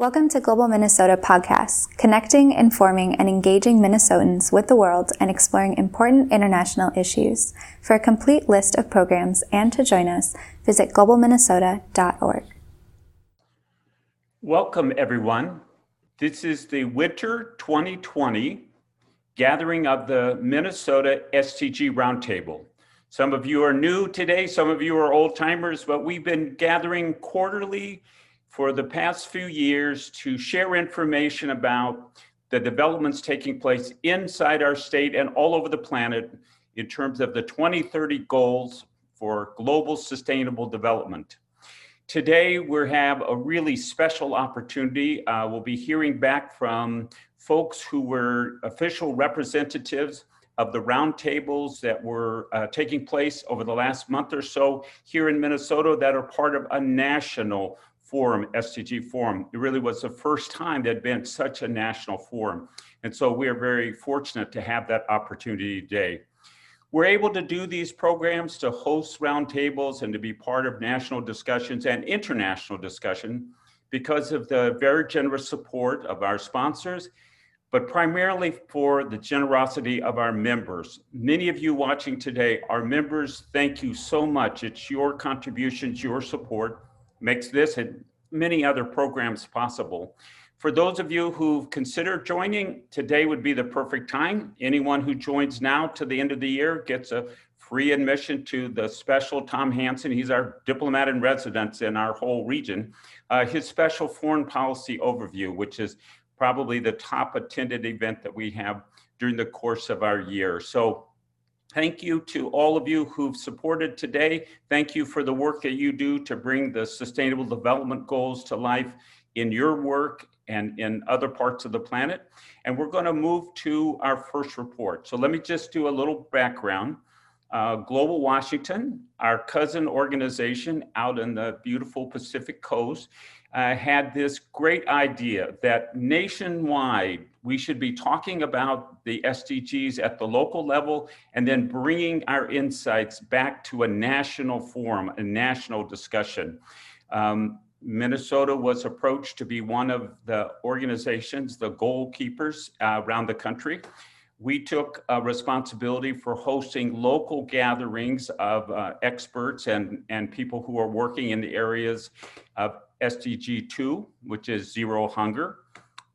Welcome to Global Minnesota Podcasts, connecting, informing, and engaging Minnesotans with the world and exploring important international issues. For a complete list of programs and to join us, visit globalminnesota.org. Welcome, everyone. This is the Winter 2020 gathering of the Minnesota SDG Roundtable. Some of you are new today, some of you are old timers, but we've been gathering quarterly for the past few years to share information about the developments taking place inside our state and all over the planet in terms of the 2030 goals for global sustainable development. Today, we have a really special opportunity. Uh, we'll be hearing back from folks who were official representatives of the roundtables that were uh, taking place over the last month or so here in Minnesota that are part of a national forum, SDG forum. It really was the first time there'd been such a national forum. And so we are very fortunate to have that opportunity today. We're able to do these programs to host roundtables and to be part of national discussions and international discussion because of the very generous support of our sponsors, but primarily for the generosity of our members. Many of you watching today are members. Thank you so much. It's your contributions, your support makes this and many other programs possible. For those of you who've considered joining, today would be the perfect time. Anyone who joins now to the end of the year gets a free admission to the special Tom Hanson. He's our diplomat in residence in our whole region. Uh, his special foreign policy overview, which is probably the top attended event that we have during the course of our year. So Thank you to all of you who've supported today. Thank you for the work that you do to bring the Sustainable Development Goals to life in your work and in other parts of the planet. And we're going to move to our first report. So let me just do a little background. Uh, Global Washington, our cousin organization out in the beautiful Pacific Coast, uh, had this great idea that nationwide we should be talking about the SDGs at the local level and then bringing our insights back to a national forum, a national discussion. Um, Minnesota was approached to be one of the organizations, the goalkeepers uh, around the country. We took a responsibility for hosting local gatherings of uh, experts and, and people who are working in the areas of SDG 2, which is zero hunger,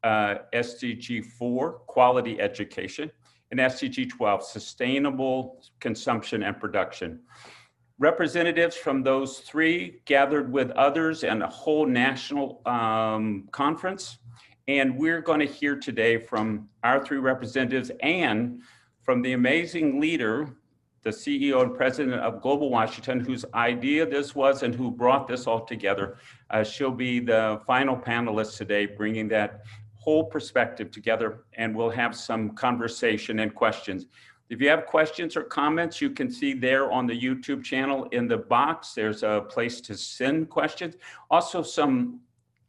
uh, SDG 4, quality education, and SDG 12, sustainable consumption and production. Representatives from those three gathered with others and a whole national um, conference. And we're going to hear today from our three representatives and from the amazing leader the CEO and president of Global Washington, whose idea this was and who brought this all together. Uh, she'll be the final panelist today, bringing that whole perspective together, and we'll have some conversation and questions. If you have questions or comments, you can see there on the YouTube channel in the box, there's a place to send questions. Also some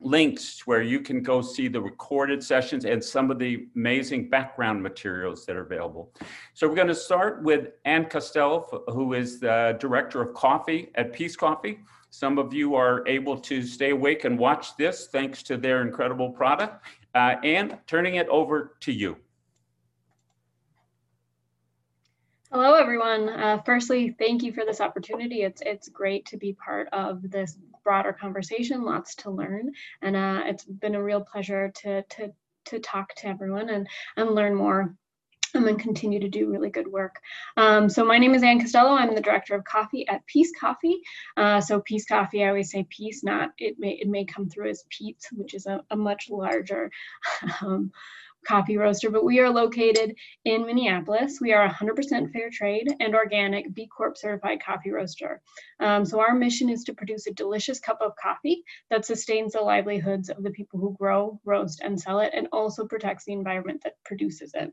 links where you can go see the recorded sessions and some of the amazing background materials that are available. So we're going to start with Ann Costello, who is the director of coffee at Peace Coffee. Some of you are able to stay awake and watch this thanks to their incredible product. Uh, and turning it over to you. Hello, everyone. Uh, firstly, thank you for this opportunity. It's it's great to be part of this broader conversation. Lots to learn, and uh, it's been a real pleasure to to to talk to everyone and and learn more. Um, and continue to do really good work. Um, so my name is Ann Costello. I'm the director of coffee at Peace Coffee. Uh, so Peace Coffee, I always say Peace, not it may it may come through as Pete, which is a, a much larger um, coffee roaster, but we are located in Minneapolis. We are 100% fair trade and organic B Corp certified coffee roaster. Um, so our mission is to produce a delicious cup of coffee that sustains the livelihoods of the people who grow, roast, and sell it, and also protects the environment that produces it.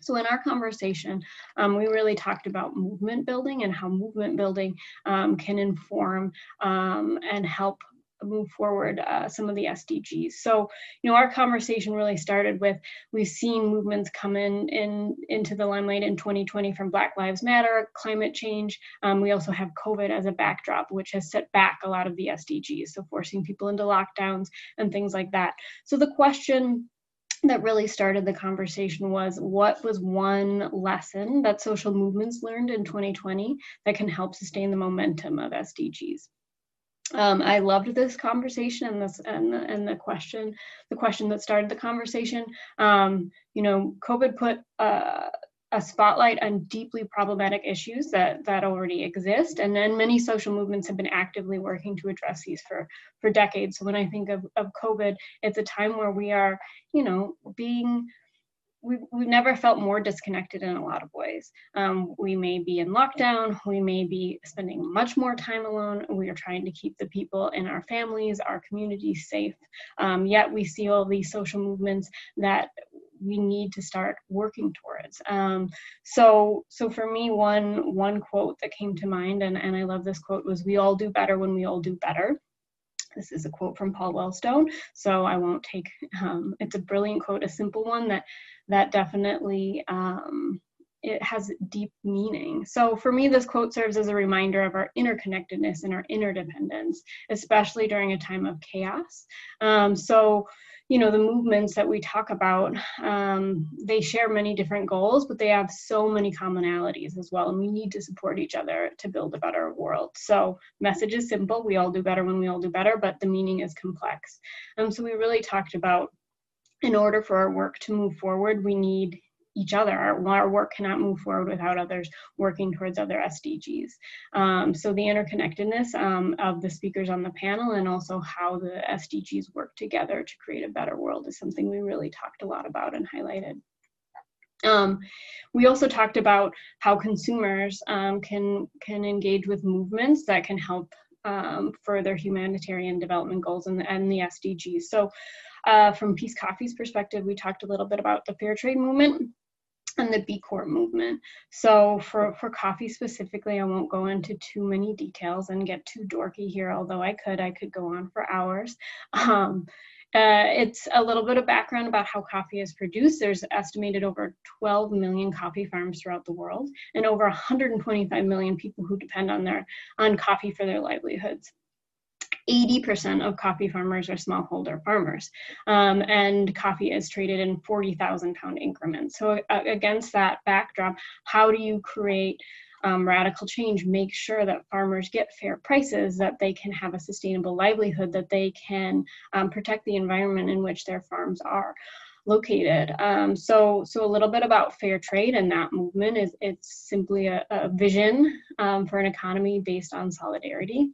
So in our conversation, um, we really talked about movement building and how movement building um, can inform um, and help move forward uh, some of the SDGs. So, you know, our conversation really started with we've seen movements come in, in into the limelight in 2020 from Black Lives Matter, climate change. Um, we also have COVID as a backdrop, which has set back a lot of the SDGs, so forcing people into lockdowns and things like that. So the question that really started the conversation was what was one lesson that social movements learned in 2020 that can help sustain the momentum of SDGs? Um, I loved this conversation and this and the, and the question, the question that started the conversation. Um, you know, COVID put uh, a spotlight on deeply problematic issues that that already exist, and then many social movements have been actively working to address these for for decades. So when I think of of COVID, it's a time where we are, you know, being we've, we've never felt more disconnected in a lot of ways. Um, we may be in lockdown, we may be spending much more time alone. We are trying to keep the people in our families, our communities safe. Um, yet we see all these social movements that we need to start working towards. Um, so, so for me, one one quote that came to mind, and, and I love this quote, was "We all do better when we all do better." This is a quote from Paul Wellstone, so I won't take. Um, it's a brilliant quote, a simple one that that definitely um, it has deep meaning. So for me, this quote serves as a reminder of our interconnectedness and our interdependence, especially during a time of chaos. Um, so you know the movements that we talk about um, they share many different goals but they have so many commonalities as well and we need to support each other to build a better world. So message is simple we all do better when we all do better but the meaning is complex. Um, so we really talked about in order for our work to move forward we need each other. Our, our, work cannot move forward without others working towards other SDGs. Um, so the interconnectedness um, of the speakers on the panel and also how the SDGs work together to create a better world is something we really talked a lot about and highlighted. Um, we also talked about how consumers um, can can engage with movements that can help um, further humanitarian development goals and, and the SDGs. So uh, from Peace Coffee's perspective, we talked a little bit about the fair trade movement and the B Corp movement. So for, for coffee specifically, I won't go into too many details and get too dorky here, although I could, I could go on for hours. Um, uh, it's a little bit of background about how coffee is produced. There's estimated over 12 million coffee farms throughout the world and over 125 million people who depend on their on coffee for their livelihoods. 80% of coffee farmers are smallholder farmers, um, and coffee is traded in 40,000 pound increments. So, uh, against that backdrop, how do you create um, radical change? Make sure that farmers get fair prices, that they can have a sustainable livelihood, that they can um, protect the environment in which their farms are located. Um, so, so a little bit about fair trade and that movement is it's simply a, a vision um, for an economy based on solidarity.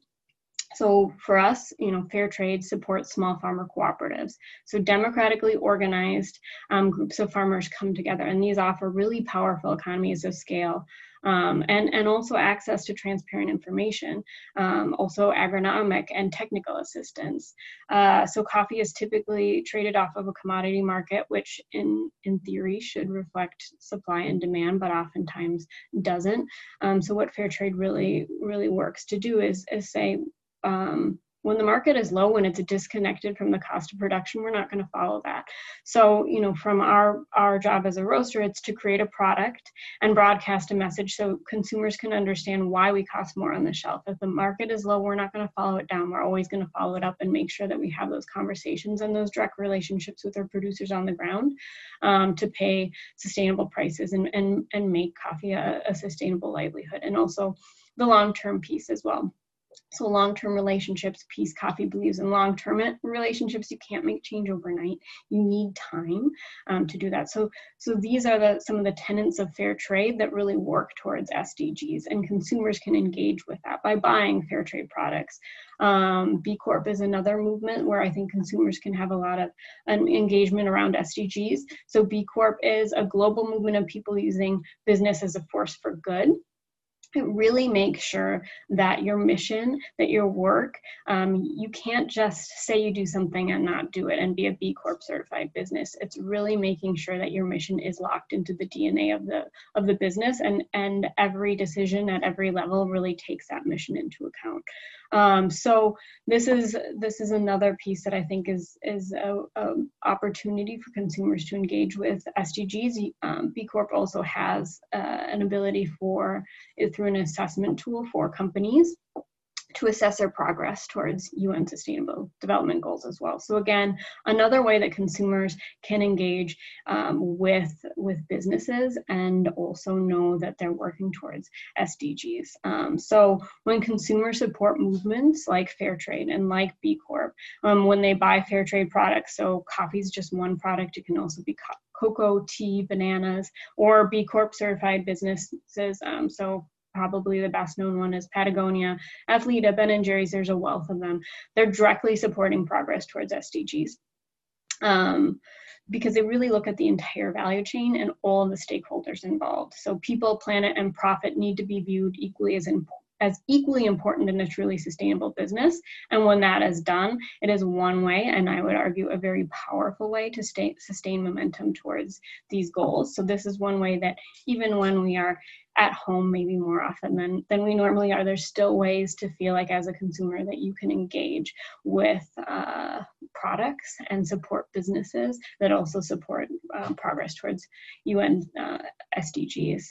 So for us, you know, fair trade supports small farmer cooperatives. So democratically organized um, groups of farmers come together, and these offer really powerful economies of scale. Um, and, and also access to transparent information, um, also agronomic and technical assistance. Uh, so coffee is typically traded off of a commodity market, which in, in theory should reflect supply and demand, but oftentimes doesn't. Um, so what fair trade really, really works to do is, is say, um, when the market is low, when it's disconnected from the cost of production, we're not going to follow that. So, you know, from our our job as a roaster, it's to create a product and broadcast a message so consumers can understand why we cost more on the shelf. If the market is low, we're not going to follow it down. We're always going to follow it up and make sure that we have those conversations and those direct relationships with our producers on the ground um, to pay sustainable prices and and and make coffee a, a sustainable livelihood and also the long-term piece as well. So long-term relationships, Peace Coffee believes in long-term relationships. You can't make change overnight. You need time um, to do that. So, so these are the some of the tenets of fair trade that really work towards SDGs, and consumers can engage with that by buying fair trade products. Um, B Corp is another movement where I think consumers can have a lot of um, engagement around SDGs. So B Corp is a global movement of people using business as a force for good really make sure that your mission, that your work, um, you can't just say you do something and not do it and be a B Corp certified business. It's really making sure that your mission is locked into the DNA of the of the business, and and every decision at every level really takes that mission into account. Um, so this is this is another piece that I think is is a, a opportunity for consumers to engage with SDGs. Um, B Corp also has uh, an ability for it through an assessment tool for companies to assess their progress towards UN Sustainable Development Goals as well. So again, another way that consumers can engage um, with with businesses and also know that they're working towards SDGs. Um, so when consumers support movements like fair trade and like B Corp, um, when they buy fair trade products, so coffee is just one product, it can also be cocoa, tea, bananas, or B Corp certified businesses. Um, so probably the best known one is Patagonia, Athleta, Ben and Jerry's, there's a wealth of them. They're directly supporting progress towards SDGs. Um, because they really look at the entire value chain and all of the stakeholders involved. So people, planet, and profit need to be viewed equally as important as equally important in a truly sustainable business. And when that is done, it is one way, and I would argue a very powerful way to stay, sustain momentum towards these goals. So this is one way that even when we are at home maybe more often than than we normally are there's still ways to feel like as a consumer that you can engage with uh, products and support businesses that also support uh, progress towards un uh, sdgs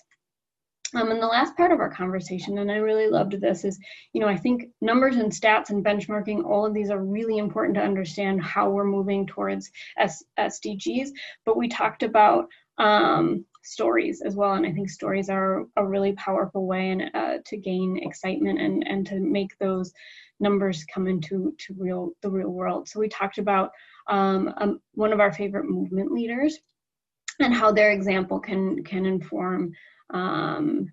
um, and the last part of our conversation, and I really loved this, is you know I think numbers and stats and benchmarking, all of these are really important to understand how we're moving towards S- SDGs. But we talked about um, stories as well. And I think stories are a really powerful way and uh, to gain excitement and, and to make those numbers come into to real the real world. So we talked about um, um, one of our favorite movement leaders and how their example can can inform um,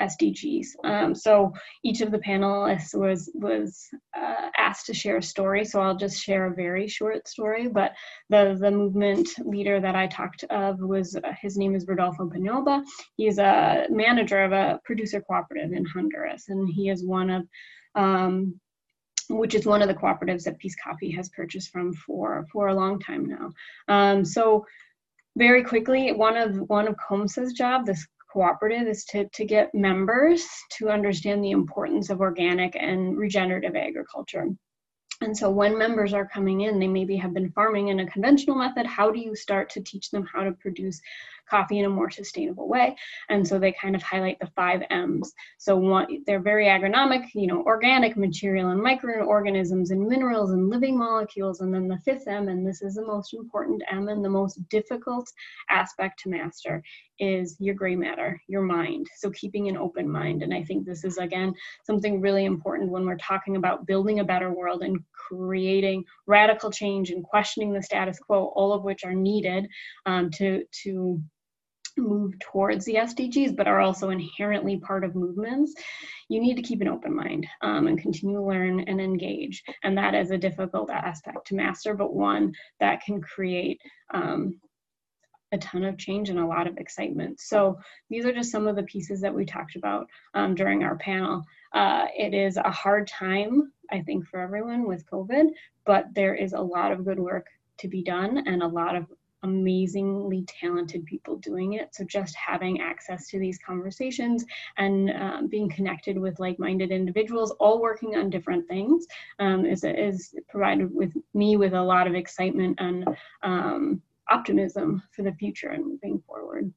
SDGs. Um, so each of the panelists was was uh, asked to share a story. So I'll just share a very short story. But the the movement leader that I talked of was uh, his name is Rodolfo Penalba. He's a manager of a producer cooperative in Honduras, and he is one of um, which is one of the cooperatives that Peace Coffee has purchased from for for a long time now. Um, so very quickly, one of one of COMSA's job, this cooperative is to, to get members to understand the importance of organic and regenerative agriculture. And so when members are coming in, they maybe have been farming in a conventional method. How do you start to teach them how to produce coffee in a more sustainable way. And so they kind of highlight the five M's. So one, they're very agronomic, you know, organic material and microorganisms and minerals and living molecules. And then the fifth M, and this is the most important M and the most difficult aspect to master, is your gray matter, your mind. So keeping an open mind. And I think this is, again, something really important when we're talking about building a better world and creating radical change and questioning the status quo, all of which are needed um, to, to move towards the SDGs, but are also inherently part of movements, you need to keep an open mind um, and continue to learn and engage. And that is a difficult aspect to master, but one that can create um, a ton of change and a lot of excitement. So these are just some of the pieces that we talked about um, during our panel. Uh, it is a hard time, I think, for everyone with COVID, but there is a lot of good work to be done and a lot of amazingly talented people doing it. So just having access to these conversations and um, being connected with like-minded individuals, all working on different things, um, is is provided with me with a lot of excitement and um, optimism for the future and moving forward.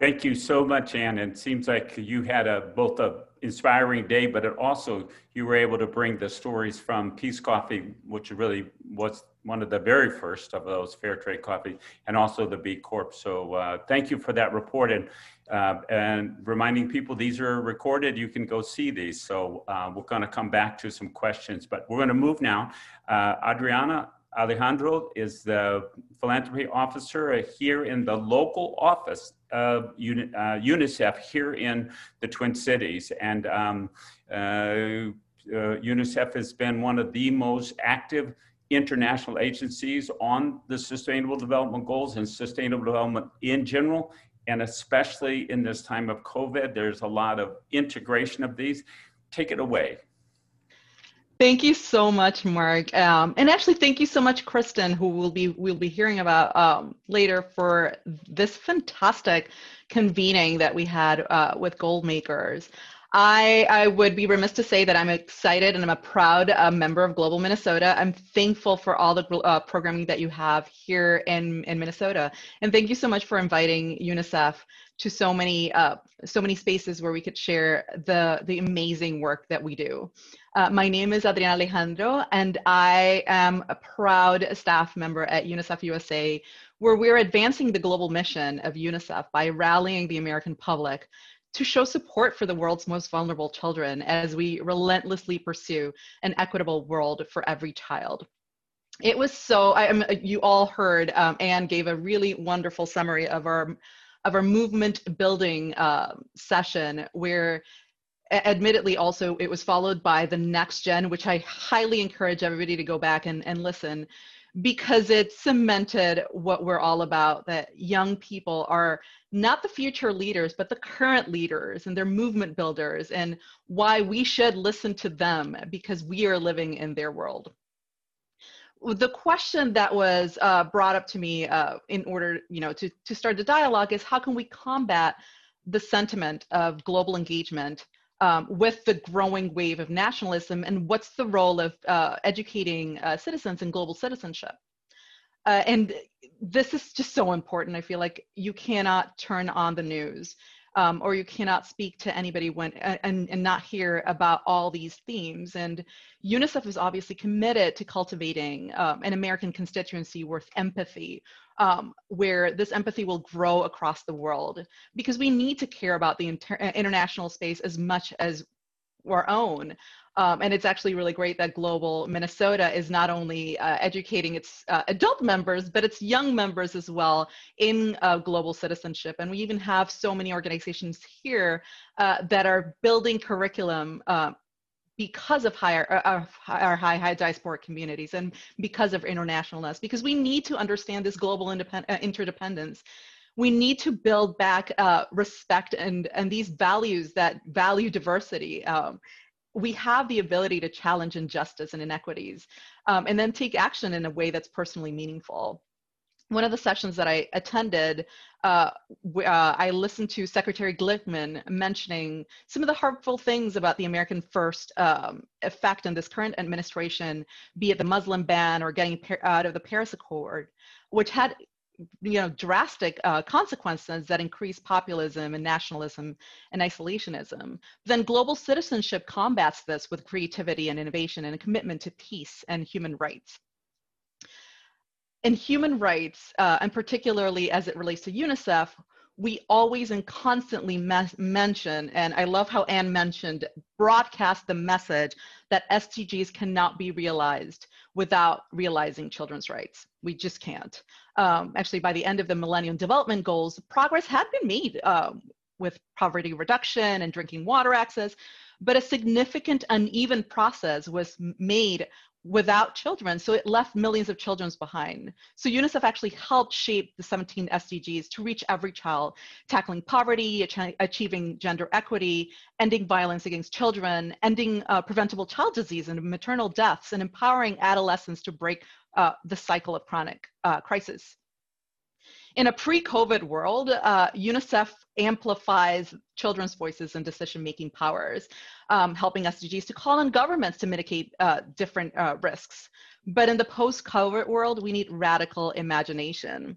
Thank you so much, Anne. It seems like you had a both a inspiring day, but it also you were able to bring the stories from Peace Coffee, which really was one of the very first of those fair trade coffee, and also the B Corp. So uh, thank you for that report and uh, and reminding people these are recorded. You can go see these. So uh, we're going to come back to some questions, but we're going to move now. Uh, Adriana, Alejandro is the philanthropy officer here in the local office of uh, UNICEF here in the Twin Cities. And um, uh, uh, UNICEF has been one of the most active international agencies on the Sustainable Development Goals and sustainable development in general. And especially in this time of COVID, there's a lot of integration of these. Take it away. Thank you so much, Mark, um, and actually, thank you so much, Kristen, who will be we'll be hearing about um, later for this fantastic convening that we had uh, with Goal Makers. I, I would be remiss to say that I'm excited and I'm a proud uh, member of Global Minnesota. I'm thankful for all the uh, programming that you have here in, in Minnesota. And thank you so much for inviting UNICEF to so many, uh, so many spaces where we could share the, the amazing work that we do. Uh, my name is Adriana Alejandro, and I am a proud staff member at UNICEF USA, where we're advancing the global mission of UNICEF by rallying the American public to show support for the world's most vulnerable children as we relentlessly pursue an equitable world for every child. It was so, I, am, you all heard, um, Anne gave a really wonderful summary of our, of our movement building uh, session where admittedly also it was followed by the next gen which i highly encourage everybody to go back and, and listen because it cemented what we're all about that young people are not the future leaders, but the current leaders and their movement builders, and why we should listen to them because we are living in their world. The question that was uh, brought up to me uh, in order, you know, to, to start the dialogue is how can we combat the sentiment of global engagement um, with the growing wave of nationalism, and what's the role of uh, educating uh, citizens in global citizenship? Uh, and this is just so important. I feel like you cannot turn on the news um, or you cannot speak to anybody when and, and not hear about all these themes. And UNICEF is obviously committed to cultivating um, an American constituency worth empathy, um, where this empathy will grow across the world because we need to care about the inter- international space as much as our own. Um, and it's actually really great that Global Minnesota is not only uh, educating its uh, adult members, but its young members as well in uh, global citizenship. And we even have so many organizations here uh, that are building curriculum uh, because of higher, uh, our high, high diasporic communities and because of internationalness, because we need to understand this global interdependence we need to build back uh, respect and and these values that value diversity um, we have the ability to challenge injustice and inequities um, and then take action in a way that's personally meaningful. One of the sessions that I attended, uh, uh, I listened to Secretary Glickman mentioning some of the harmful things about the American First um, effect in this current administration, be it the Muslim ban or getting out of the Paris Accord, which had you know drastic uh, consequences that increase populism and nationalism and isolationism. Then global citizenship combats this with creativity and innovation and a commitment to peace and human rights. In human rights uh, and particularly as it relates to unicef we always and constantly me- mention, and I love how Anne mentioned, broadcast the message that SDGs cannot be realized without realizing children's rights. We just can't. Um, actually, by the end of the Millennium Development Goals, progress had been made uh, with poverty reduction and drinking water access, but a significant uneven process was made without children. So it left millions of children behind. So UNICEF actually helped shape the 17 SDGs to reach every child, tackling poverty, ach- achieving gender equity, ending violence against children, ending uh, preventable child disease and maternal deaths, and empowering adolescents to break uh, the cycle of chronic uh, crisis. In a pre-COVID world, uh, UNICEF amplifies children's voices and decision-making powers, um, helping SDGs to call on governments to mitigate uh, different uh, risks. But in the post-COVID world, we need radical imagination.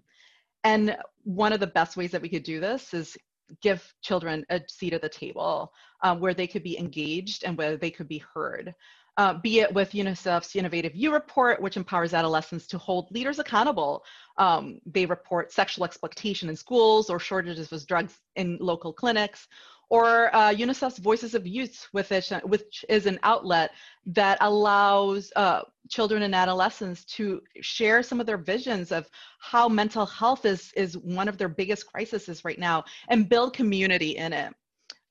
And one of the best ways that we could do this is give children a seat at the table um, where they could be engaged and where they could be heard uh, be it with UNICEF's Innovative You report, which empowers adolescents to hold leaders accountable. Um, they report sexual exploitation in schools or shortages of drugs in local clinics, or uh, UNICEF's Voices of Youth, which, which is an outlet that allows uh, children and adolescents to share some of their visions of how mental health is, is one of their biggest crises right now and build community in it.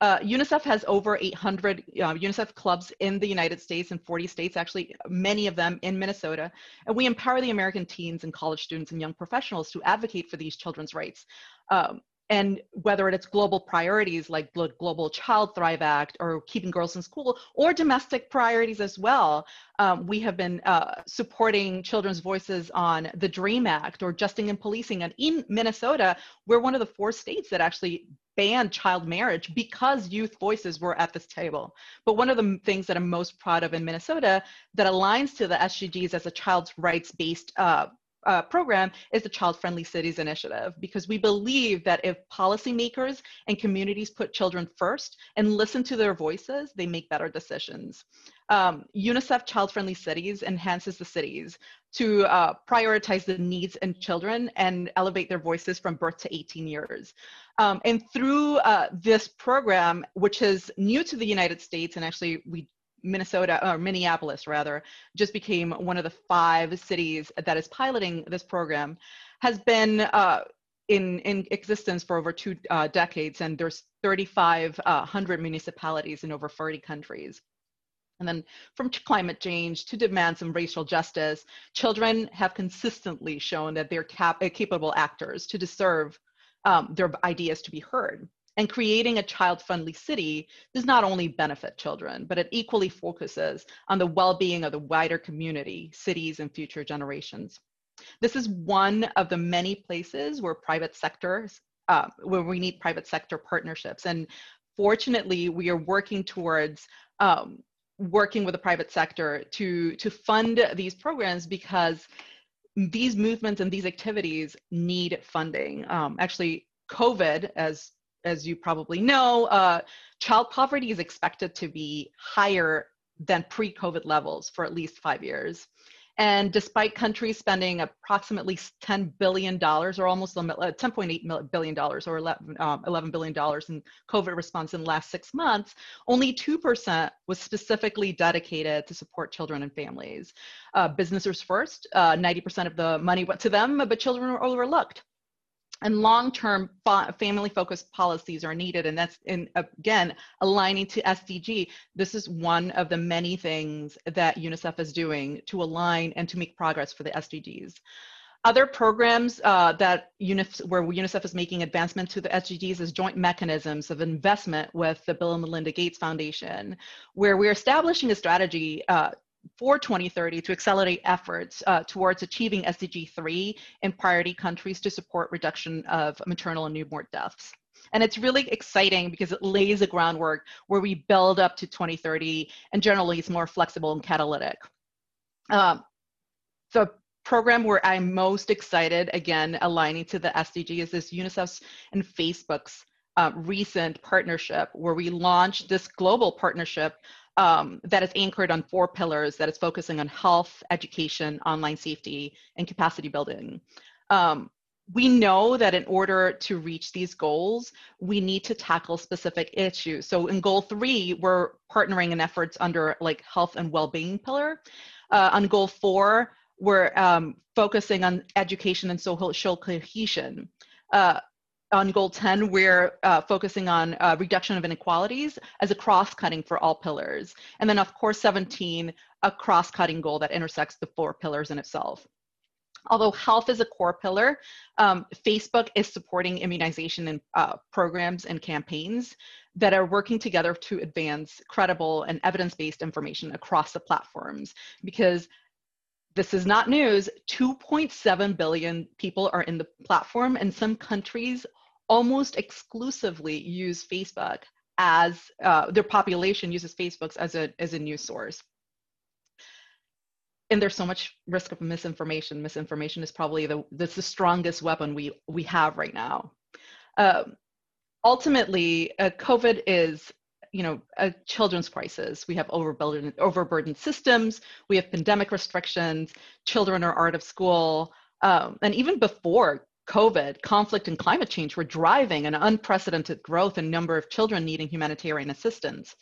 Uh, UNICEF has over 800 uh, UNICEF clubs in the United States and 40 states, actually, many of them in Minnesota. And we empower the American teens and college students and young professionals to advocate for these children's rights. Um, and whether it's global priorities like the Global Child Thrive Act or keeping girls in school or domestic priorities as well, um, we have been uh, supporting children's voices on the DREAM Act or Justice and Policing. And in Minnesota, we're one of the four states that actually banned child marriage because youth voices were at this table. But one of the things that I'm most proud of in Minnesota that aligns to the SDGs as a child's rights based uh, uh, program is the Child Friendly Cities Initiative because we believe that if policymakers and communities put children first and listen to their voices, they make better decisions. Um, UNICEF Child Friendly Cities enhances the cities to uh, prioritize the needs in children and elevate their voices from birth to 18 years. Um, and through uh, this program, which is new to the United States, and actually we Minnesota or Minneapolis rather just became one of the five cities that is piloting this program has been uh, in in existence for over two uh, decades and there's 3,500 uh, municipalities in over 40 countries. And then from climate change to demands of racial justice, children have consistently shown that they're cap- capable actors to deserve um, their ideas to be heard. And creating a child friendly city does not only benefit children, but it equally focuses on the well being of the wider community, cities, and future generations. This is one of the many places where private sectors, uh, where we need private sector partnerships. And fortunately, we are working towards um, working with the private sector to, to fund these programs because these movements and these activities need funding. Um, actually, COVID, as as you probably know, uh, child poverty is expected to be higher than pre-COVID levels for at least five years. And despite countries spending approximately $10 billion or almost $10.8 uh, billion or $11 um, in COVID response in the last six months, only 2% was specifically dedicated to support children and families. Uh, businesses first, 90% uh, of the money went to them, but children were overlooked and long-term family-focused policies are needed. And that's in again aligning to sdg this is one of the many things that unicef is doing to align and to make progress for the sdgs other programs uh, that UNICEF, where UNICEF is making advancement to the SDGs is joint mechanisms of investment with the Bill and Melinda Gates Foundation, where we're establishing a strategy uh, for 2030 to accelerate efforts uh, towards achieving SDG 3 in priority countries to support reduction of maternal and newborn deaths. And it's really exciting because it lays a groundwork where we build up to 2030 and generally it's more flexible and catalytic. Um, the program where I'm most excited, again, aligning to the SDG is this UNICEF's and Facebook's uh, recent partnership where we launched this global partnership um, that is anchored on four pillars that is focusing on health, education, online safety, and capacity building. Um, we know that in order to reach these goals, we need to tackle specific issues. So in goal three, we're partnering in efforts under like health and well-being pillar. Uh, on goal four, we're um, focusing on education and social cohesion. Uh, on goal 10 we're uh, focusing on uh, reduction of inequalities as a cross-cutting for all pillars. And then of course 17 a cross-cutting goal that intersects the four pillars in itself. Although health is a core pillar um, facebook is supporting immunization and uh, programs and campaigns that are working together to advance credible and evidence-based information across the platforms. Because this is not news 2.7 billion people are in the platform and some countries almost exclusively use Facebook as uh, their population uses Facebook as a, as a news source. And there's so much risk of misinformation. Misinformation is probably the, that's the strongest weapon we, we have right now. Um, ultimately, uh, COVID is you know, a children's crisis. We have overburdened, overburdened systems. We have pandemic restrictions. Children are out of school. Um, and even before COVID, conflict and climate change were driving an unprecedented growth in number of children needing humanitarian assistance.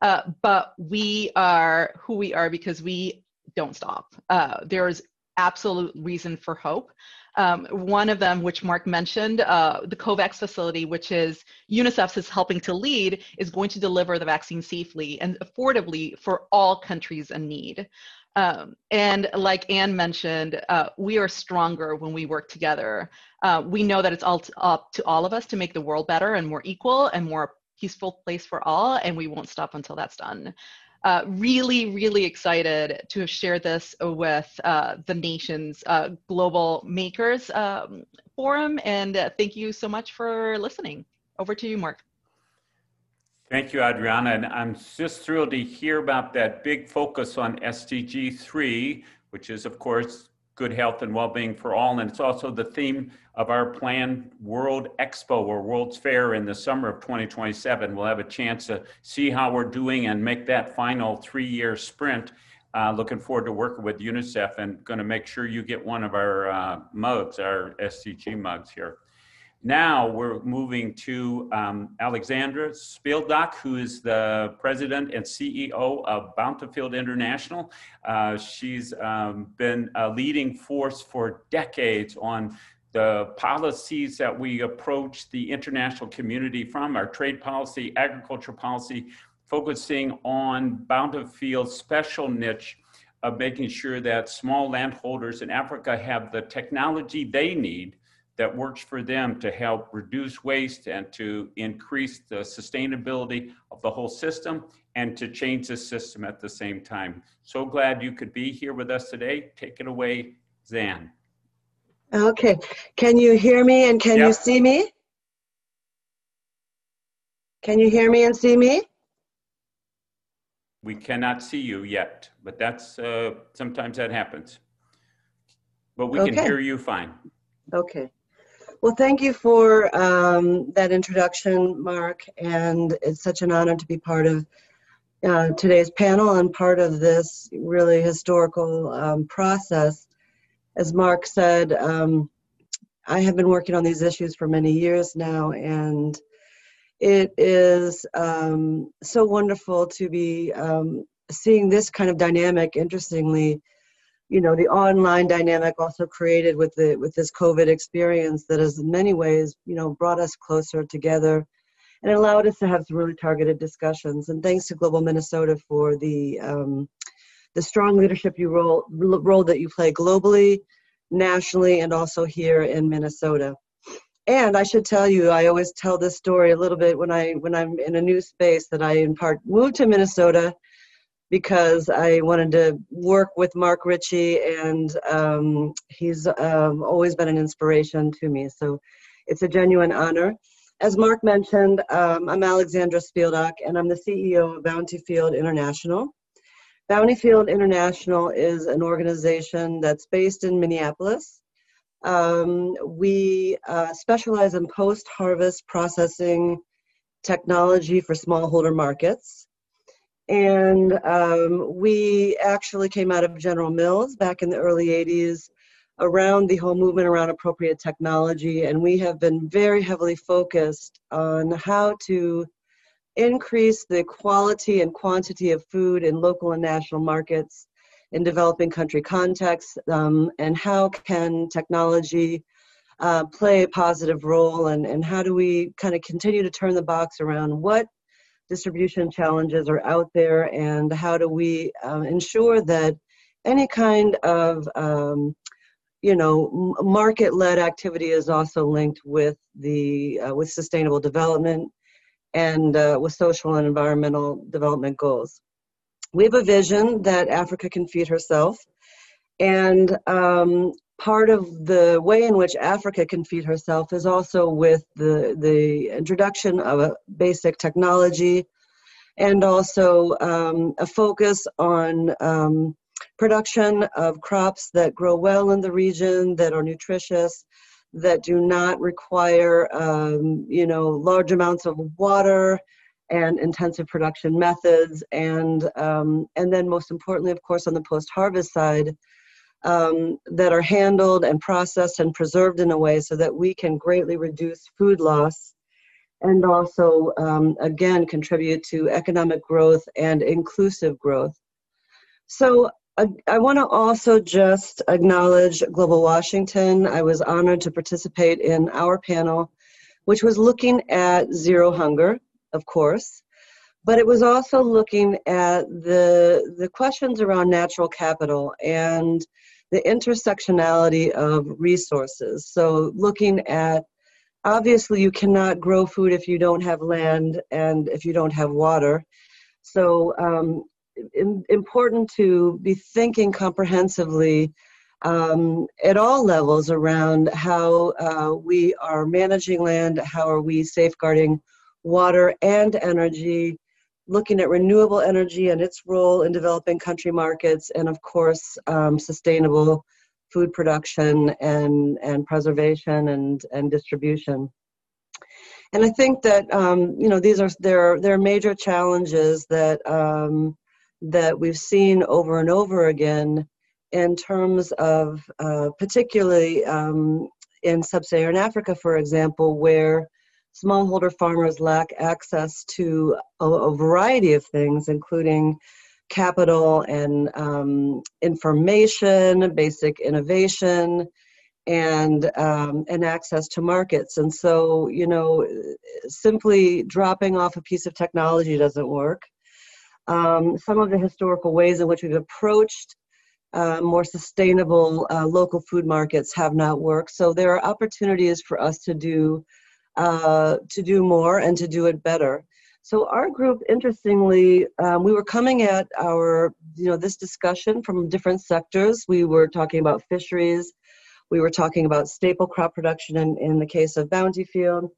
Uh, but we are who we are because we don't stop. Uh, there is absolute reason for hope. Um, one of them, which Mark mentioned, uh, the COVAX facility, which is UNICEF is helping to lead, is going to deliver the vaccine safely and affordably for all countries in need. Um, and like Anne mentioned, uh, we are stronger when we work together. Uh, we know that it's all up to all of us to make the world better and more equal and more peaceful place for all, and we won't stop until that's done. Uh, really, really excited to have shared this with uh, the nation's uh, Global Makers um, Forum, and uh, thank you so much for listening. over to you, Mark. Thank you, Adriana. And I'm just thrilled to hear about that big focus on SDG 3, which is, of course, good health and well-being for all. And it's also the theme of our planned World Expo or World's Fair in the summer of 2027. We'll have a chance to see how we're doing and make that final three-year sprint. Uh, looking forward to working with UNICEF and going to make sure you get one of our uh, mugs, our SDG mugs here. Now we're moving to um, Alexandra Spieldoch, who is the president and CEO of Bountifield International. Uh, she's um, been a leading force for decades on the policies that we approach the international community from, our trade policy, agriculture policy, focusing on Bountifield's special niche of making sure that small landholders in Africa have the technology they need that works for them to help reduce waste and to increase the sustainability of the whole system and to change the system at the same time. So glad you could be here with us today. Take it away, Zan. Okay. Can you hear me and can yep. you see me? Can you hear me and see me? We cannot see you yet, but that's uh, sometimes that happens. But we okay. can hear you fine. Okay. Well, thank you for um, that introduction, Mark, and it's such an honor to be part of uh, today's panel and part of this really historical um, process. As Mark said, um, I have been working on these issues for many years now, and it is um, so wonderful to be um, seeing this kind of dynamic, interestingly, you know the online dynamic also created with the with this covid experience that has in many ways you know brought us closer together and allowed us to have some really targeted discussions. And thanks to global minnesota for the um, the strong leadership you role role that you play globally nationally and also here in minnesota. And i should tell you i always tell this story a little bit when i when i'm in a new space that i in part moved to minnesota because I wanted to work with Mark Ritchie, and um, he's um, always been an inspiration to me. So it's a genuine honor. As Mark mentioned, um, I'm Alexandra Spieldoch, and I'm the CEO of Bountifield International. Bountifield International is an organization that's based in Minneapolis. Um, we uh, specialize in post harvest processing technology for smallholder markets. And um, we actually came out of General Mills back in the early 80s around the whole movement around appropriate technology. And we have been very heavily focused on how to increase the quality and quantity of food in local and national markets in developing country contexts um, and how can technology uh, play a positive role and, and how do we kind of continue to turn the box around what distribution challenges are out there and how do we um, ensure that any kind of um, you know market-led activity is also linked with the uh, with sustainable development and uh, with social and environmental development goals. We have a vision that africa can feed herself and um, part of the way in which Africa can feed herself is also with the, the introduction of a basic technology and also um, a focus on um, production of crops that grow well in the region, that are nutritious, that do not require, um, you know, large amounts of water and intensive production methods. And, um, and then most importantly, of course, on the post-harvest side, um, that are handled and processed and preserved in a way so that we can greatly reduce food loss and also, um, again, contribute to economic growth and inclusive growth. So I, I want to also just acknowledge Global Washington. I was honored to participate in our panel, which was looking at zero hunger, of course, but it was also looking at the, the questions around natural capital and the intersectionality of resources. So, looking at obviously, you cannot grow food if you don't have land and if you don't have water. So, um, in, important to be thinking comprehensively um, at all levels around how uh, we are managing land, how are we safeguarding water and energy, looking at renewable energy and its role in developing country markets, and of course, um, sustainable food production and, and preservation and, and distribution. And I think that um, you know these are there there are major challenges that um, that we've seen over and over again in terms of uh, particularly um, in sub-Saharan Africa, for example, where smallholder farmers lack access to a, a variety of things, including capital and um, information, basic innovation, and um, and access to markets. And so, you know, simply dropping off a piece of technology doesn't work. Um, some of the historical ways in which we've approached uh, more sustainable uh, local food markets have not worked. So there are opportunities for us to do uh, to do more and to do it better. So our group, interestingly, um, we were coming at our you know this discussion from different sectors. We were talking about fisheries, we were talking about staple crop production in, in the case of Bountifield,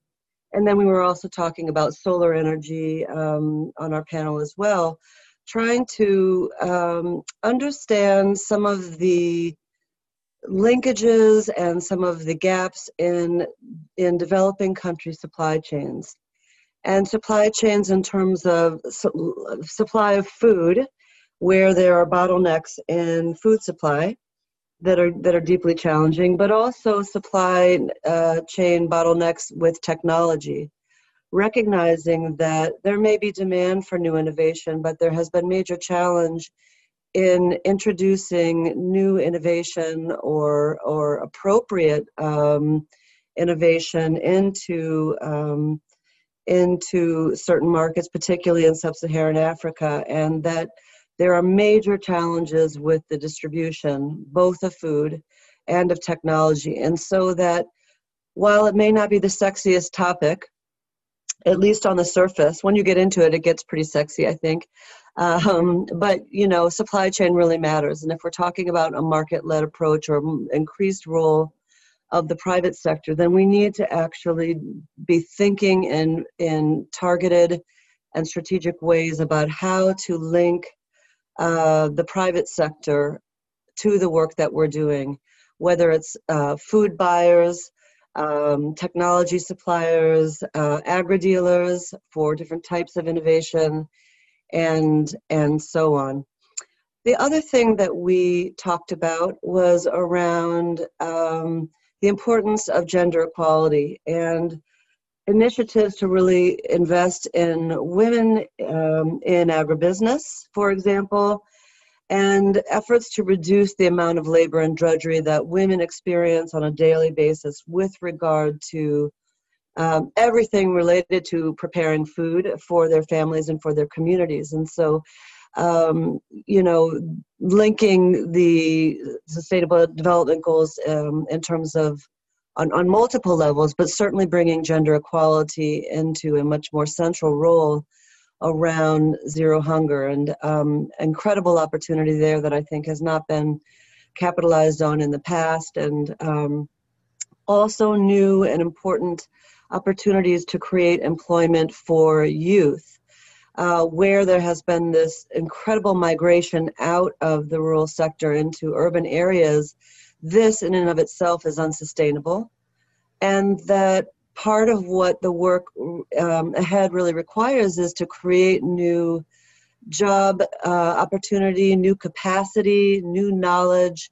and then we were also talking about solar energy um, on our panel as well trying to um, understand some of the linkages and some of the gaps in in developing country supply chains. And supply chains in terms of su- supply of food where there are bottlenecks in food supply that are that are deeply challenging but also supply uh, chain bottlenecks with technology. Recognizing that there may be demand for new innovation, but there has been major challenge in introducing new innovation or or appropriate um, innovation into um, into certain markets, particularly in sub-Saharan Africa, and that there are major challenges with the distribution, both of food and of technology, and so that while it may not be the sexiest topic at least on the surface. When you get into it, it gets pretty sexy, I think. Um, but you know, supply chain really matters, and if we're talking about a market-led approach or increased role of the private sector, then we need to actually be thinking in in targeted and strategic ways about how to link uh, the private sector to the work that we're doing, whether it's uh, food buyers, um, technology suppliers, uh, agri dealers for different types of innovation, and and so on. The other thing that we talked about was around um, the importance of gender equality and initiatives to really invest in women um, in agribusiness, for example, and efforts to reduce the amount of labor and drudgery that women experience on a daily basis with regard to um, everything related to preparing food for their families and for their communities. And so, um, you know, linking the sustainable development goals um, in terms of on, on multiple levels, but certainly bringing gender equality into a much more central role around zero hunger. And um, incredible opportunity there that I think has not been capitalized on in the past. And um, also new and important opportunities to create employment for youth uh, where there has been this incredible migration out of the rural sector into urban areas. This in and of itself is unsustainable. And that part of what the work um, ahead really requires is to create new job uh, opportunity, new capacity, new knowledge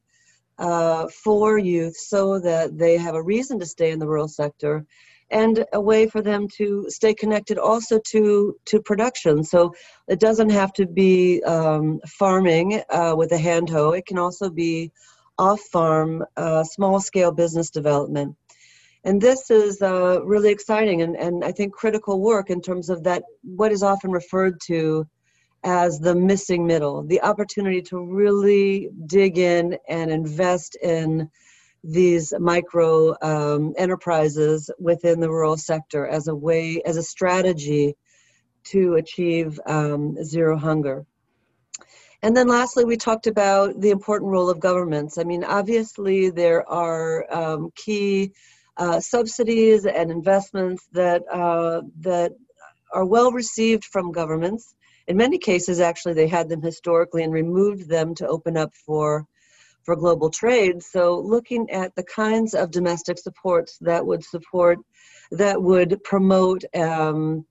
uh, for youth so that they have a reason to stay in the rural sector and a way for them to stay connected also to to production. So it doesn't have to be um, farming uh, with a hand hoe. It can also be off farm uh, small scale business development and this is uh, really exciting and, and I think critical work in terms of that, what is often referred to as the missing middle, the opportunity to really dig in and invest in these micro um, enterprises within the rural sector as a way, as a strategy to achieve um, zero hunger. And then lastly, we talked about the important role of governments. I mean, obviously, there are um, key uh, subsidies and investments that, uh, that are well received from governments. In many cases, actually, they had them historically and removed them to open up for for global trade. So, looking at the kinds of domestic supports that would support, that would promote um,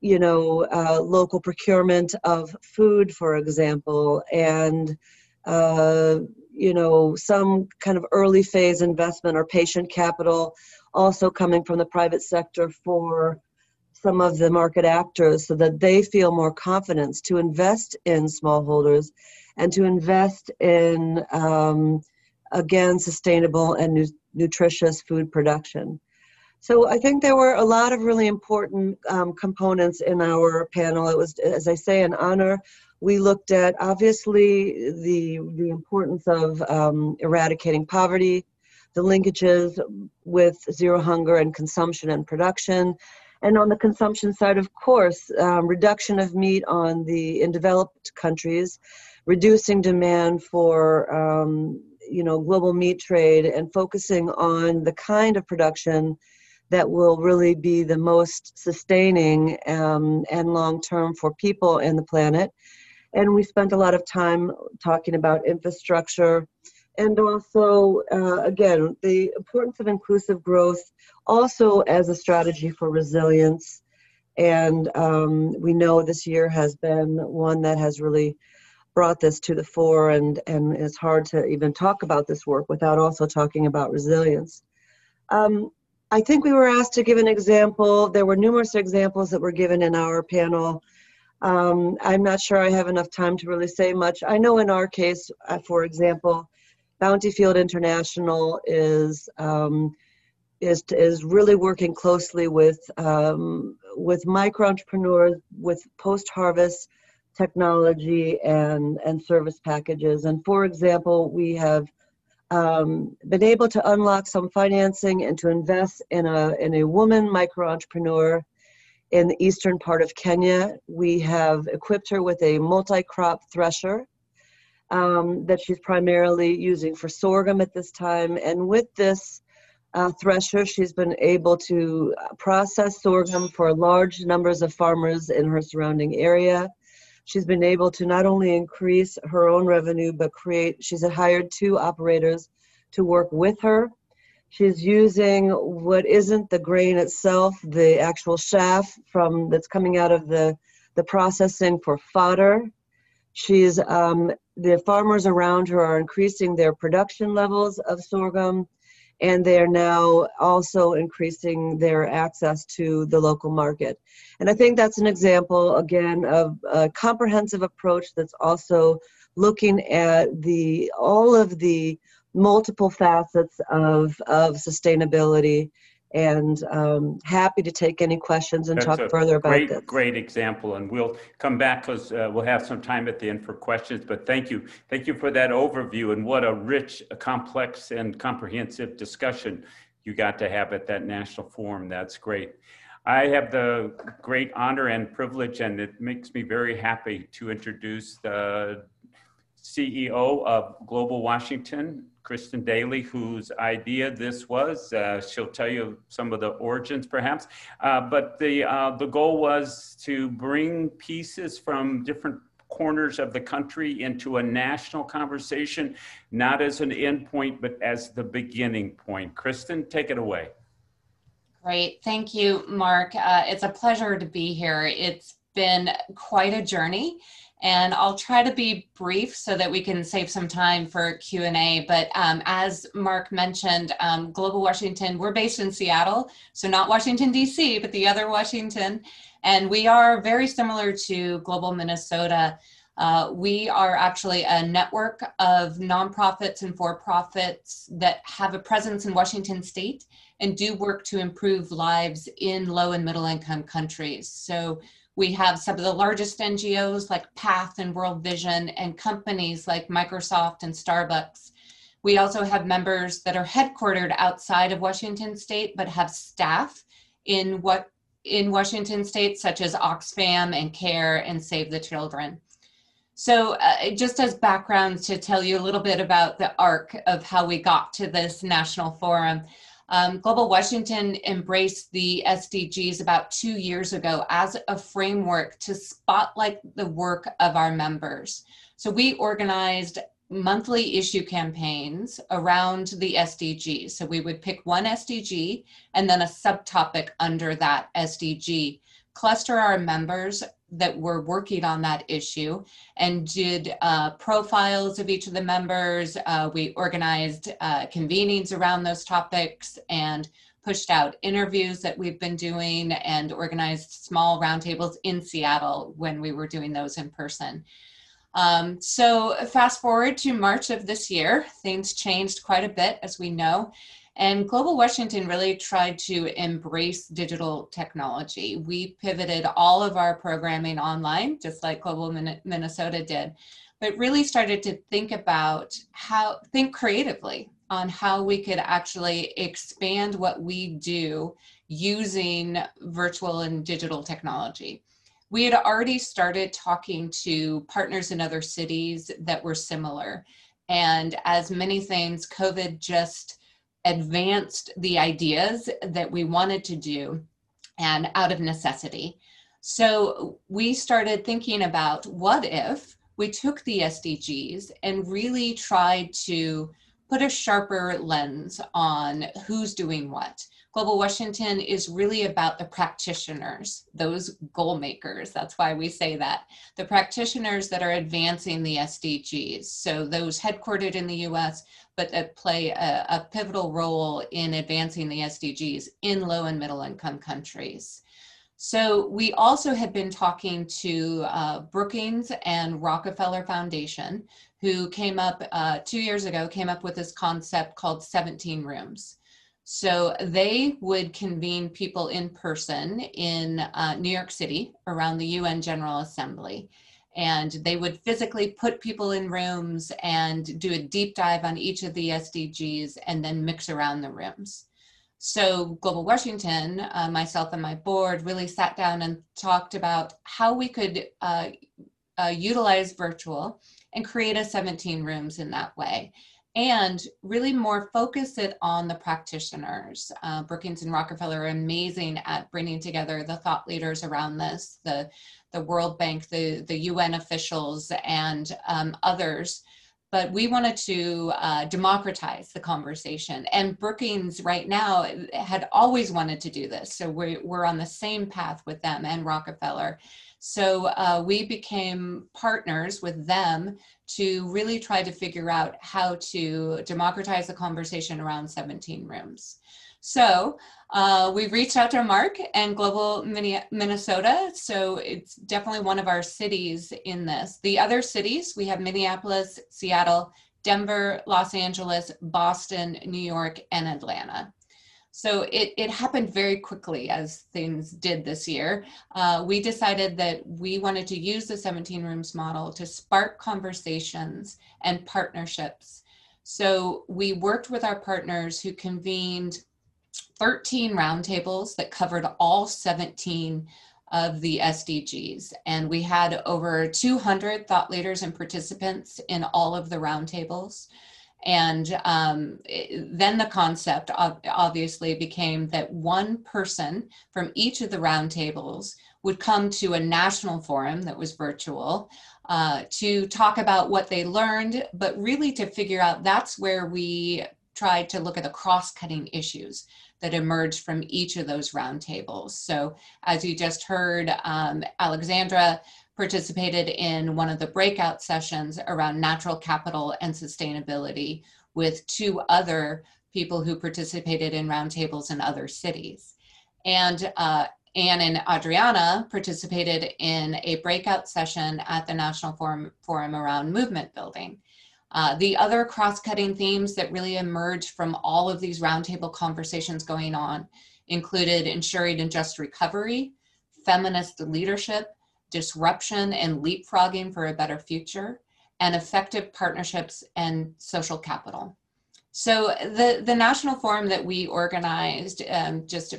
you know, uh, local procurement of food, for example, and, uh, you know, some kind of early phase investment or patient capital also coming from the private sector for some of the market actors so that they feel more confidence to invest in smallholders and to invest in, um, again, sustainable and nu- nutritious food production. So I think there were a lot of really important um, components in our panel. It was, as I say, an honor. We looked at obviously the the importance of um, eradicating poverty, the linkages with zero hunger and consumption and production, and on the consumption side, of course, um, reduction of meat on the in developed countries, reducing demand for um, you know global meat trade, and focusing on the kind of production that will really be the most sustaining um, and long term for people and the planet. And we spent a lot of time talking about infrastructure and also, uh, again, the importance of inclusive growth also as a strategy for resilience. And um, we know this year has been one that has really brought this to the fore, and, and it's hard to even talk about this work without also talking about resilience. Um, I think we were asked to give an example. There were numerous examples that were given in our panel. Um, I'm not sure I have enough time to really say much. I know in our case, uh, for example, Bountifield International is um, is is really working closely with um, with micro entrepreneurs with post harvest technology and and service packages. And for example, we have um, been able to unlock some financing and to invest in a in a woman micro entrepreneur in the eastern part of Kenya. We have equipped her with a multi-crop thresher um, that she's primarily using for sorghum at this time, and with this uh, thresher, she's been able to process sorghum for large numbers of farmers in her surrounding area. She's been able to not only increase her own revenue, but create, she's hired two operators to work with her. She's using what isn't the grain itself, the actual chaff from that's coming out of the, the processing for fodder. She's um, the farmers around her are increasing their production levels of sorghum and they are now also increasing their access to the local market. And I think that's an example, again, of a comprehensive approach that's also looking at the all of the multiple facets of, of sustainability and um, happy to take any questions and That's talk further about great, this. Great example, and we'll come back because uh, we'll have some time at the end for questions. But thank you, thank you for that overview and what a rich, complex, and comprehensive discussion you got to have at that national forum. That's great. I have the great honor and privilege, and it makes me very happy to introduce the CEO of Global Washington, Kristen Dailey, whose idea this was. Uh, she'll tell you some of the origins, perhaps. Uh, but the uh, the goal was to bring pieces from different corners of the country into a national conversation, not as an endpoint, but as the beginning point. Kristen, take it away. Great. Thank you, Mark. Uh, it's a pleasure to be here. It's been quite a journey and I'll try to be brief so that we can save some time for Q&A. But um, as Mark mentioned, um, Global Washington, we're based in Seattle, so not Washington, D.C., but the other Washington. And we are very similar to Global Minnesota. Uh, we are actually a network of nonprofits and for-profits that have a presence in Washington state and do work to improve lives in low and middle income countries. So we have some of the largest NGOs like PATH and World Vision and companies like Microsoft and Starbucks. We also have members that are headquartered outside of Washington state but have staff in what in Washington state such as Oxfam and CARE and Save the Children. So, uh, just as background to tell you a little bit about the arc of how we got to this national forum, um, Global Washington embraced the SDGs about two years ago as a framework to spotlight the work of our members. So, we organized monthly issue campaigns around the SDGs. So, we would pick one SDG and then a subtopic under that SDG cluster our members that were working on that issue and did uh, profiles of each of the members. Uh, we organized uh, convenings around those topics and pushed out interviews that we've been doing and organized small roundtables in Seattle when we were doing those in person. Um, so fast forward to March of this year, things changed quite a bit, as we know. And Global Washington really tried to embrace digital technology. We pivoted all of our programming online, just like Global Minnesota did, but really started to think about how, think creatively on how we could actually expand what we do using virtual and digital technology. We had already started talking to partners in other cities that were similar. And as many things, COVID just advanced the ideas that we wanted to do and out of necessity. So we started thinking about what if we took the SDGs and really tried to put a sharper lens on who's doing what. Global Washington is really about the practitioners, those goal makers. That's why we say that. The practitioners that are advancing the SDGs. So, those headquartered in the US, but that play a, a pivotal role in advancing the SDGs in low and middle income countries. So we also had been talking to uh, Brookings and Rockefeller Foundation, who came up uh, two years ago, came up with this concept called 17 rooms. So they would convene people in person in uh, New York City around the UN General Assembly and they would physically put people in rooms and do a deep dive on each of the SDGs and then mix around the rooms. So, Global Washington, uh, myself and my board really sat down and talked about how we could uh, uh, utilize virtual and create a 17 rooms in that way and really more focus it on the practitioners. Uh, Brookings and Rockefeller are amazing at bringing together the thought leaders around this, the the World Bank, the, the UN officials, and um, others. But we wanted to uh, democratize the conversation. And Brookings, right now, had always wanted to do this. So we're, we're on the same path with them and Rockefeller. So uh, we became partners with them to really try to figure out how to democratize the conversation around 17 rooms. So uh, we reached out to Mark and Global Minnesota. So it's definitely one of our cities in this. The other cities, we have Minneapolis, Seattle, Denver, Los Angeles, Boston, New York, and Atlanta. So it, it happened very quickly as things did this year. Uh, we decided that we wanted to use the 17 rooms model to spark conversations and partnerships. So we worked with our partners who convened 13 roundtables that covered all 17 of the SDGs. And we had over 200 thought leaders and participants in all of the roundtables. And um, it, then the concept obviously became that one person from each of the roundtables would come to a national forum that was virtual uh, to talk about what they learned, but really to figure out that's where we tried to look at the cross cutting issues that emerged from each of those roundtables. So, as you just heard, um, Alexandra participated in one of the breakout sessions around natural capital and sustainability with two other people who participated in roundtables in other cities. And uh, Anne and Adriana participated in a breakout session at the National Forum, Forum around movement building. Uh, the other cross-cutting themes that really emerged from all of these roundtable conversations going on included ensuring and just recovery, feminist leadership, disruption and leapfrogging for a better future, and effective partnerships and social capital. So the, the national forum that we organized um, just,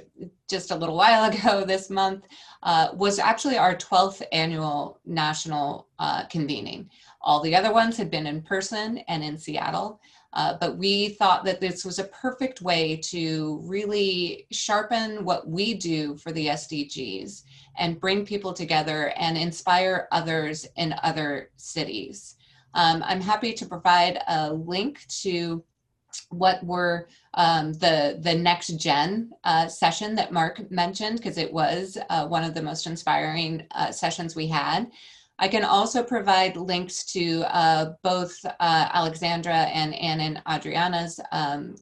just a little while ago this month uh, was actually our 12th annual national uh, convening. All the other ones had been in person and in Seattle. Uh, but we thought that this was a perfect way to really sharpen what we do for the SDGs and bring people together and inspire others in other cities. Um, I'm happy to provide a link to what were um, the the next gen uh, session that Mark mentioned because it was uh, one of the most inspiring uh, sessions we had. I can also provide links to uh, both uh, Alexandra and Anne and Adriana's um,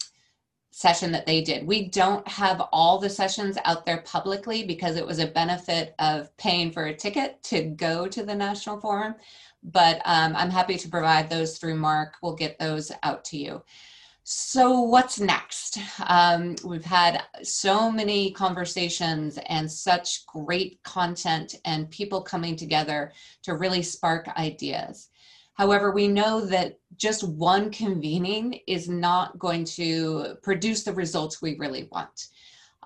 session that they did. We don't have all the sessions out there publicly because it was a benefit of paying for a ticket to go to the National Forum, but um, I'm happy to provide those through Mark. We'll get those out to you. So, what's next? Um, we've had so many conversations and such great content and people coming together to really spark ideas. However, we know that just one convening is not going to produce the results we really want.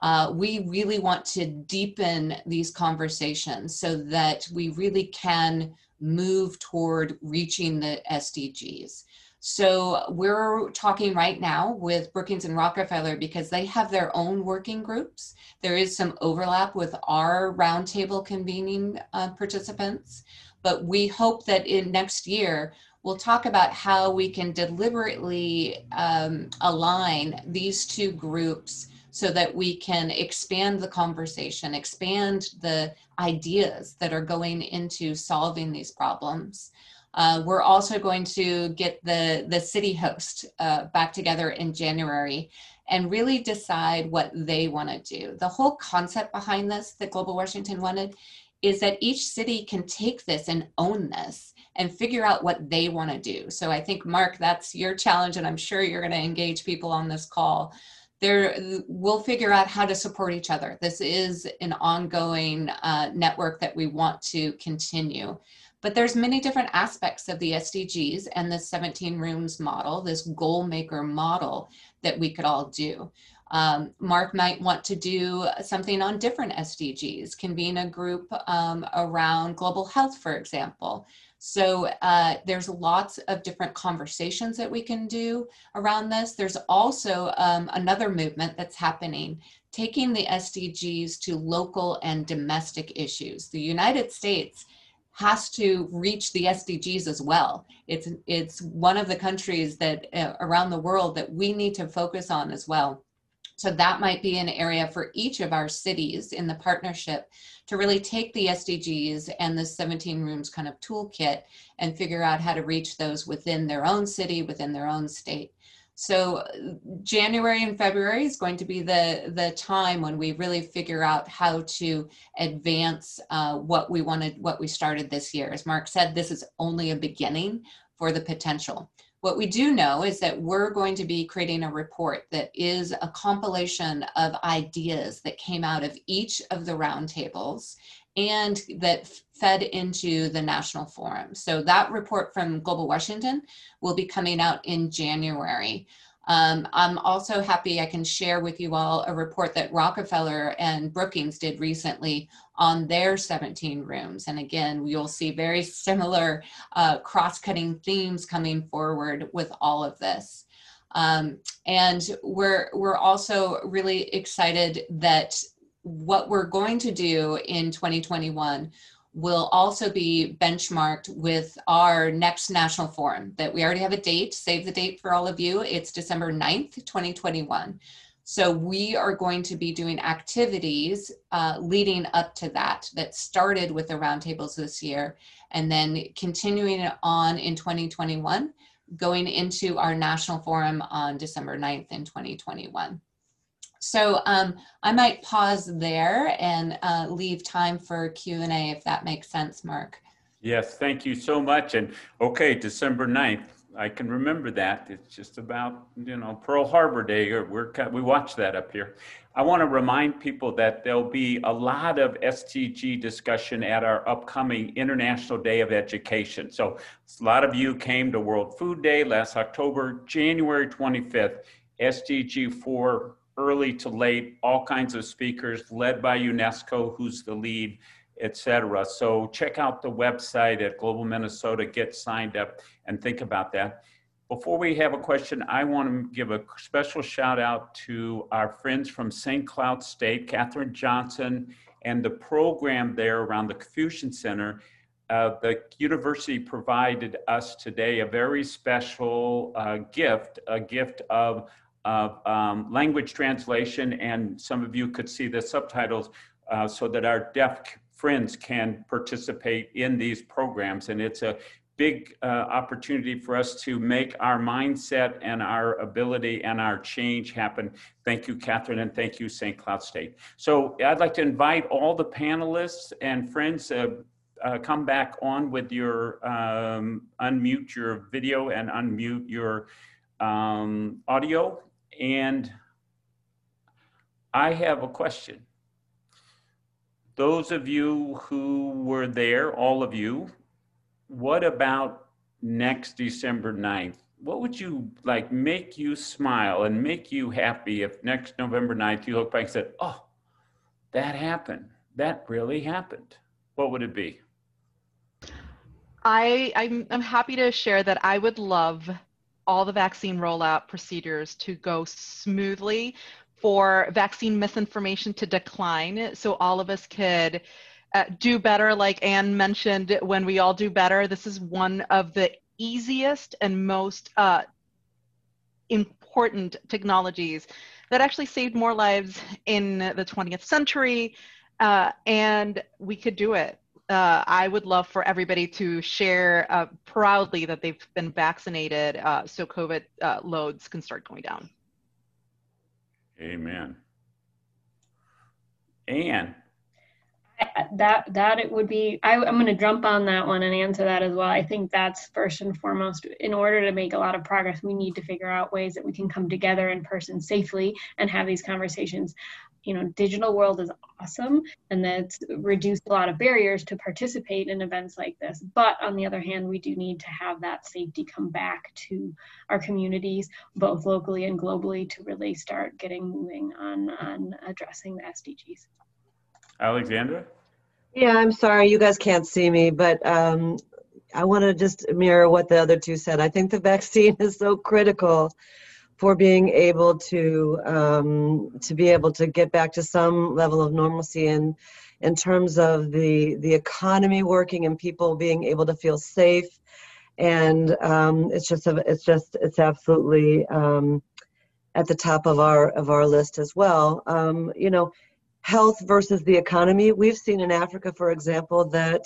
Uh, we really want to deepen these conversations so that we really can move toward reaching the SDGs. So we're talking right now with Brookings and Rockefeller because they have their own working groups. There is some overlap with our roundtable convening uh, participants, but we hope that in next year we'll talk about how we can deliberately um, align these two groups so that we can expand the conversation, expand the ideas that are going into solving these problems. Uh, we're also going to get the, the city host uh, back together in January and really decide what they want to do. The whole concept behind this that Global Washington wanted is that each city can take this and own this and figure out what they want to do. So I think, Mark, that's your challenge, and I'm sure you're going to engage people on this call. There, we'll figure out how to support each other. This is an ongoing uh, network that we want to continue. But there's many different aspects of the SDGs and the 17 rooms model, this goal maker model that we could all do. Um, Mark might want to do something on different SDGs, convene a group um, around global health, for example. So uh, there's lots of different conversations that we can do around this. There's also um, another movement that's happening, taking the SDGs to local and domestic issues. The United States has to reach the SDGs as well. It's it's one of the countries that uh, around the world that we need to focus on as well. So that might be an area for each of our cities in the partnership to really take the SDGs and the 17 rooms kind of toolkit and figure out how to reach those within their own city, within their own state. So January and February is going to be the, the time when we really figure out how to advance uh, what we wanted, what we started this year. As Mark said, this is only a beginning for the potential. What we do know is that we're going to be creating a report that is a compilation of ideas that came out of each of the roundtables and that fed into the national forum. So that report from Global Washington will be coming out in January. Um, I'm also happy I can share with you all a report that Rockefeller and Brookings did recently on their 17 rooms. And again, you'll see very similar uh, cross-cutting themes coming forward with all of this. Um, and we're, we're also really excited that what we're going to do in 2021 will also be benchmarked with our next national forum that we already have a date, save the date for all of you. It's December 9th, 2021. So we are going to be doing activities uh, leading up to that, that started with the roundtables this year, and then continuing on in 2021, going into our national forum on December 9th in 2021. So um, I might pause there and uh, leave time for Q&A if that makes sense, Mark. Yes, thank you so much. And okay, December 9th, I can remember that. It's just about, you know, Pearl Harbor Day, or we're, we watch that up here. I want to remind people that there'll be a lot of SDG discussion at our upcoming International Day of Education. So a lot of you came to World Food Day last October, January 25th, SDG 4 early to late, all kinds of speakers led by UNESCO, who's the lead, etc. So check out the website at Global Minnesota, get signed up and think about that. Before we have a question, I want to give a special shout out to our friends from St. Cloud State, Catherine Johnson, and the program there around the Confucian Center. Uh, the university provided us today a very special uh, gift, a gift of, of um, language translation, and some of you could see the subtitles uh, so that our deaf friends can participate in these programs. And it's a big uh, opportunity for us to make our mindset and our ability and our change happen. Thank you, Catherine, and thank you, St. Cloud State. So I'd like to invite all the panelists and friends uh, uh, come back on with your um, unmute your video and unmute your um, audio. And I have a question. Those of you who were there, all of you, what about next December 9th? What would you like make you smile and make you happy if next November 9th you look back and said, oh, that happened. That really happened. What would it be? I, I'm, I'm happy to share that I would love all the vaccine rollout procedures to go smoothly for vaccine misinformation to decline so all of us could uh, do better, like Anne mentioned, when we all do better, this is one of the easiest and most uh, important technologies that actually saved more lives in the 20th century. Uh, and we could do it. Uh, I would love for everybody to share uh, proudly that they've been vaccinated uh, so COVID loads can start going down. Amen. Anne that that it would be I, i'm going to jump on that one and answer that as well i think that's first and foremost in order to make a lot of progress we need to figure out ways that we can come together in person safely and have these conversations you know digital world is awesome and that's reduced a lot of barriers to participate in events like this but on the other hand we do need to have that safety come back to our communities both locally and globally to really start getting moving on on addressing the sdgs Alexandra? Yeah, I'm sorry, you guys can't see me, but um, I want to just mirror what the other two said. I think the vaccine is so critical for being able to um, to be able to get back to some level of normalcy in in terms of the the economy working and people being able to feel safe. And um, it's just it's just it's absolutely um, at the top of our of our list as well. Um, you know health versus the economy. We've seen in Africa, for example, that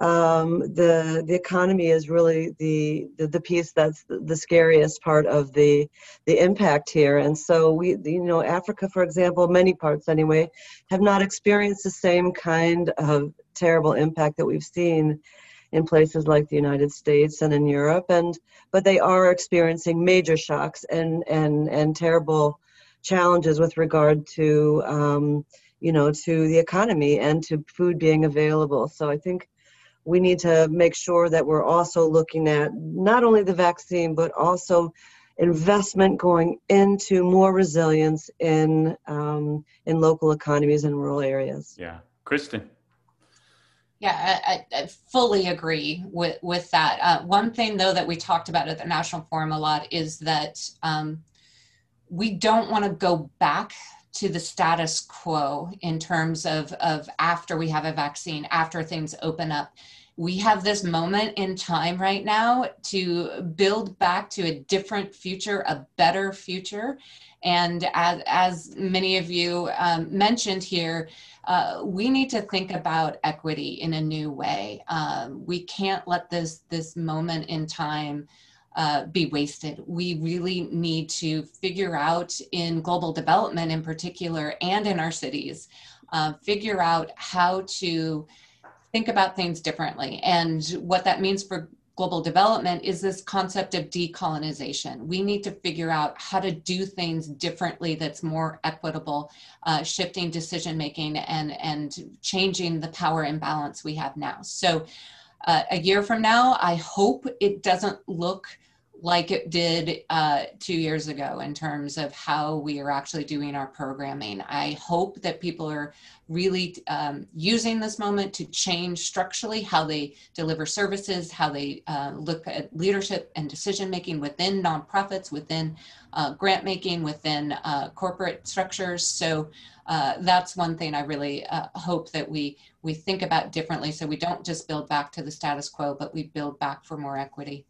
um, the the economy is really the, the, the piece that's the scariest part of the the impact here. And so we, you know, Africa, for example, many parts anyway, have not experienced the same kind of terrible impact that we've seen in places like the United States and in Europe. And but they are experiencing major shocks and and and terrible challenges with regard to um, you know to the economy and to food being available so i think we need to make sure that we're also looking at not only the vaccine but also investment going into more resilience in um, in local economies and rural areas yeah kristen yeah, I, I, fully agree with with that. Uh, one thing though that we talked about at the National Forum a lot is that um, we don't want to go back to the status quo in terms of, of after we have a vaccine, after things open up. We have this moment in time right now to build back to a different future, a better future. And as, as many of you um, mentioned here, uh, we need to think about equity in a new way. Um, we can't let this, this moment in time uh, be wasted. We really need to figure out in global development in particular and in our cities, uh, figure out how to think about things differently. And what that means for global development is this concept of decolonization. We need to figure out how to do things differently that's more equitable, uh, shifting decision making and, and changing the power imbalance we have now. So uh, a year from now, I hope it doesn't look like it did uh, two years ago in terms of how we are actually doing our programming. I hope that people are really um, using this moment to change structurally how they deliver services, how they uh, look at leadership and decision making within nonprofits, within uh, grant making, within uh, corporate structures. So uh, that's one thing I really uh, hope that we we think about differently, so we don't just build back to the status quo, but we build back for more equity.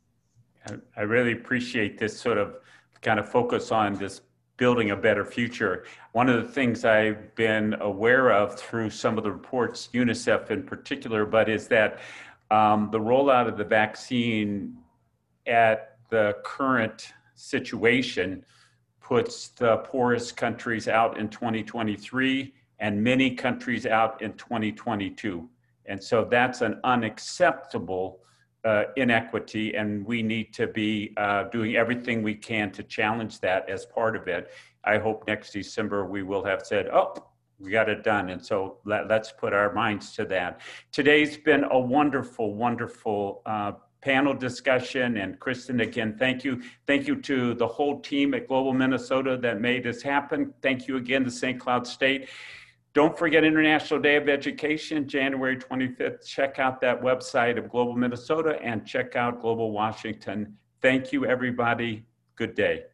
I really appreciate this sort of kind of focus on this building a better future. One of the things I've been aware of through some of the reports, UNICEF in particular, but is that um, the rollout of the vaccine at the current situation puts the poorest countries out in 2023 and many countries out in 2022. And so that's an unacceptable uh, inequity, and we need to be uh, doing everything we can to challenge that as part of it. I hope next December we will have said, oh, we got it done. And so let, us put our minds to that. Today's been a wonderful, wonderful uh, panel discussion. And Kristen, again, thank you. Thank you to the whole team at Global Minnesota that made this happen. Thank you again to St. Cloud State. Don't forget International Day of Education, January 25th. Check out that website of Global Minnesota and check out Global Washington. Thank you, everybody. Good day.